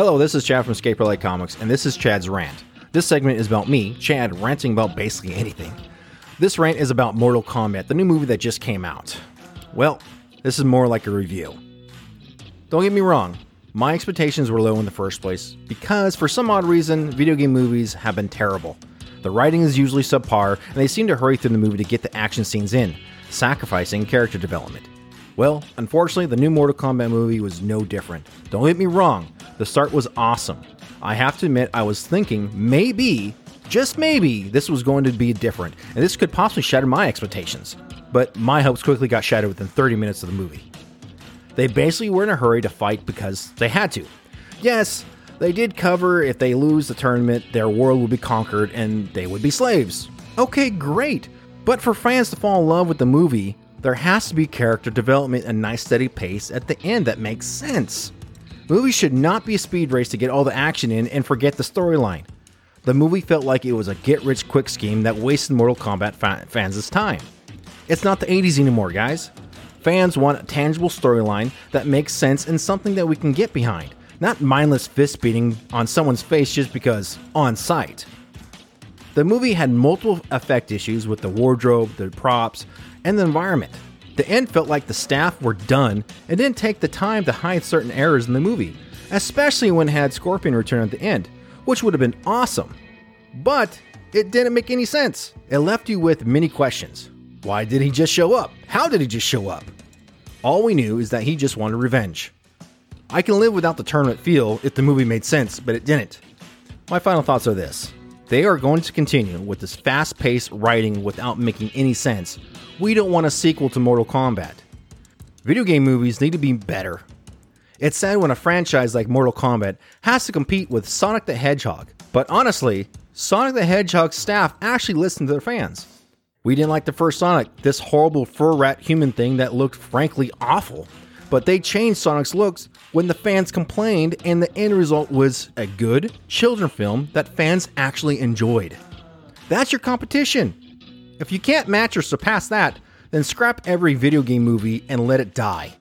Hello, this is Chad from Escape Comics, and this is Chad's Rant. This segment is about me, Chad, ranting about basically anything. This rant is about Mortal Kombat, the new movie that just came out. Well, this is more like a review. Don't get me wrong, my expectations were low in the first place because, for some odd reason, video game movies have been terrible. The writing is usually subpar, and they seem to hurry through the movie to get the action scenes in, sacrificing character development. Well, unfortunately, the new Mortal Kombat movie was no different. Don't get me wrong, the start was awesome. I have to admit, I was thinking maybe, just maybe, this was going to be different, and this could possibly shatter my expectations. But my hopes quickly got shattered within 30 minutes of the movie. They basically were in a hurry to fight because they had to. Yes, they did cover if they lose the tournament, their world would be conquered and they would be slaves. Okay, great. But for fans to fall in love with the movie, there has to be character development and nice steady pace at the end that makes sense. Movies should not be a speed race to get all the action in and forget the storyline. The movie felt like it was a get rich quick scheme that wasted Mortal Kombat fa- fans' time. It's not the 80s anymore, guys. Fans want a tangible storyline that makes sense and something that we can get behind, not mindless fist beating on someone's face just because on site. The movie had multiple effect issues with the wardrobe, the props, and the environment. The end felt like the staff were done and didn't take the time to hide certain errors in the movie, especially when it had Scorpion return at the end, which would have been awesome. But it didn't make any sense. It left you with many questions. Why did he just show up? How did he just show up? All we knew is that he just wanted revenge. I can live without the tournament feel if the movie made sense, but it didn't. My final thoughts are this they are going to continue with this fast paced writing without making any sense. We don't want a sequel to Mortal Kombat. Video game movies need to be better. It's sad when a franchise like Mortal Kombat has to compete with Sonic the Hedgehog, but honestly, Sonic the Hedgehog's staff actually listened to their fans. We didn't like the first Sonic, this horrible fur rat human thing that looked frankly awful. But they changed Sonic's looks when the fans complained, and the end result was a good children film that fans actually enjoyed. That's your competition. If you can't match or surpass that, then scrap every video game movie and let it die.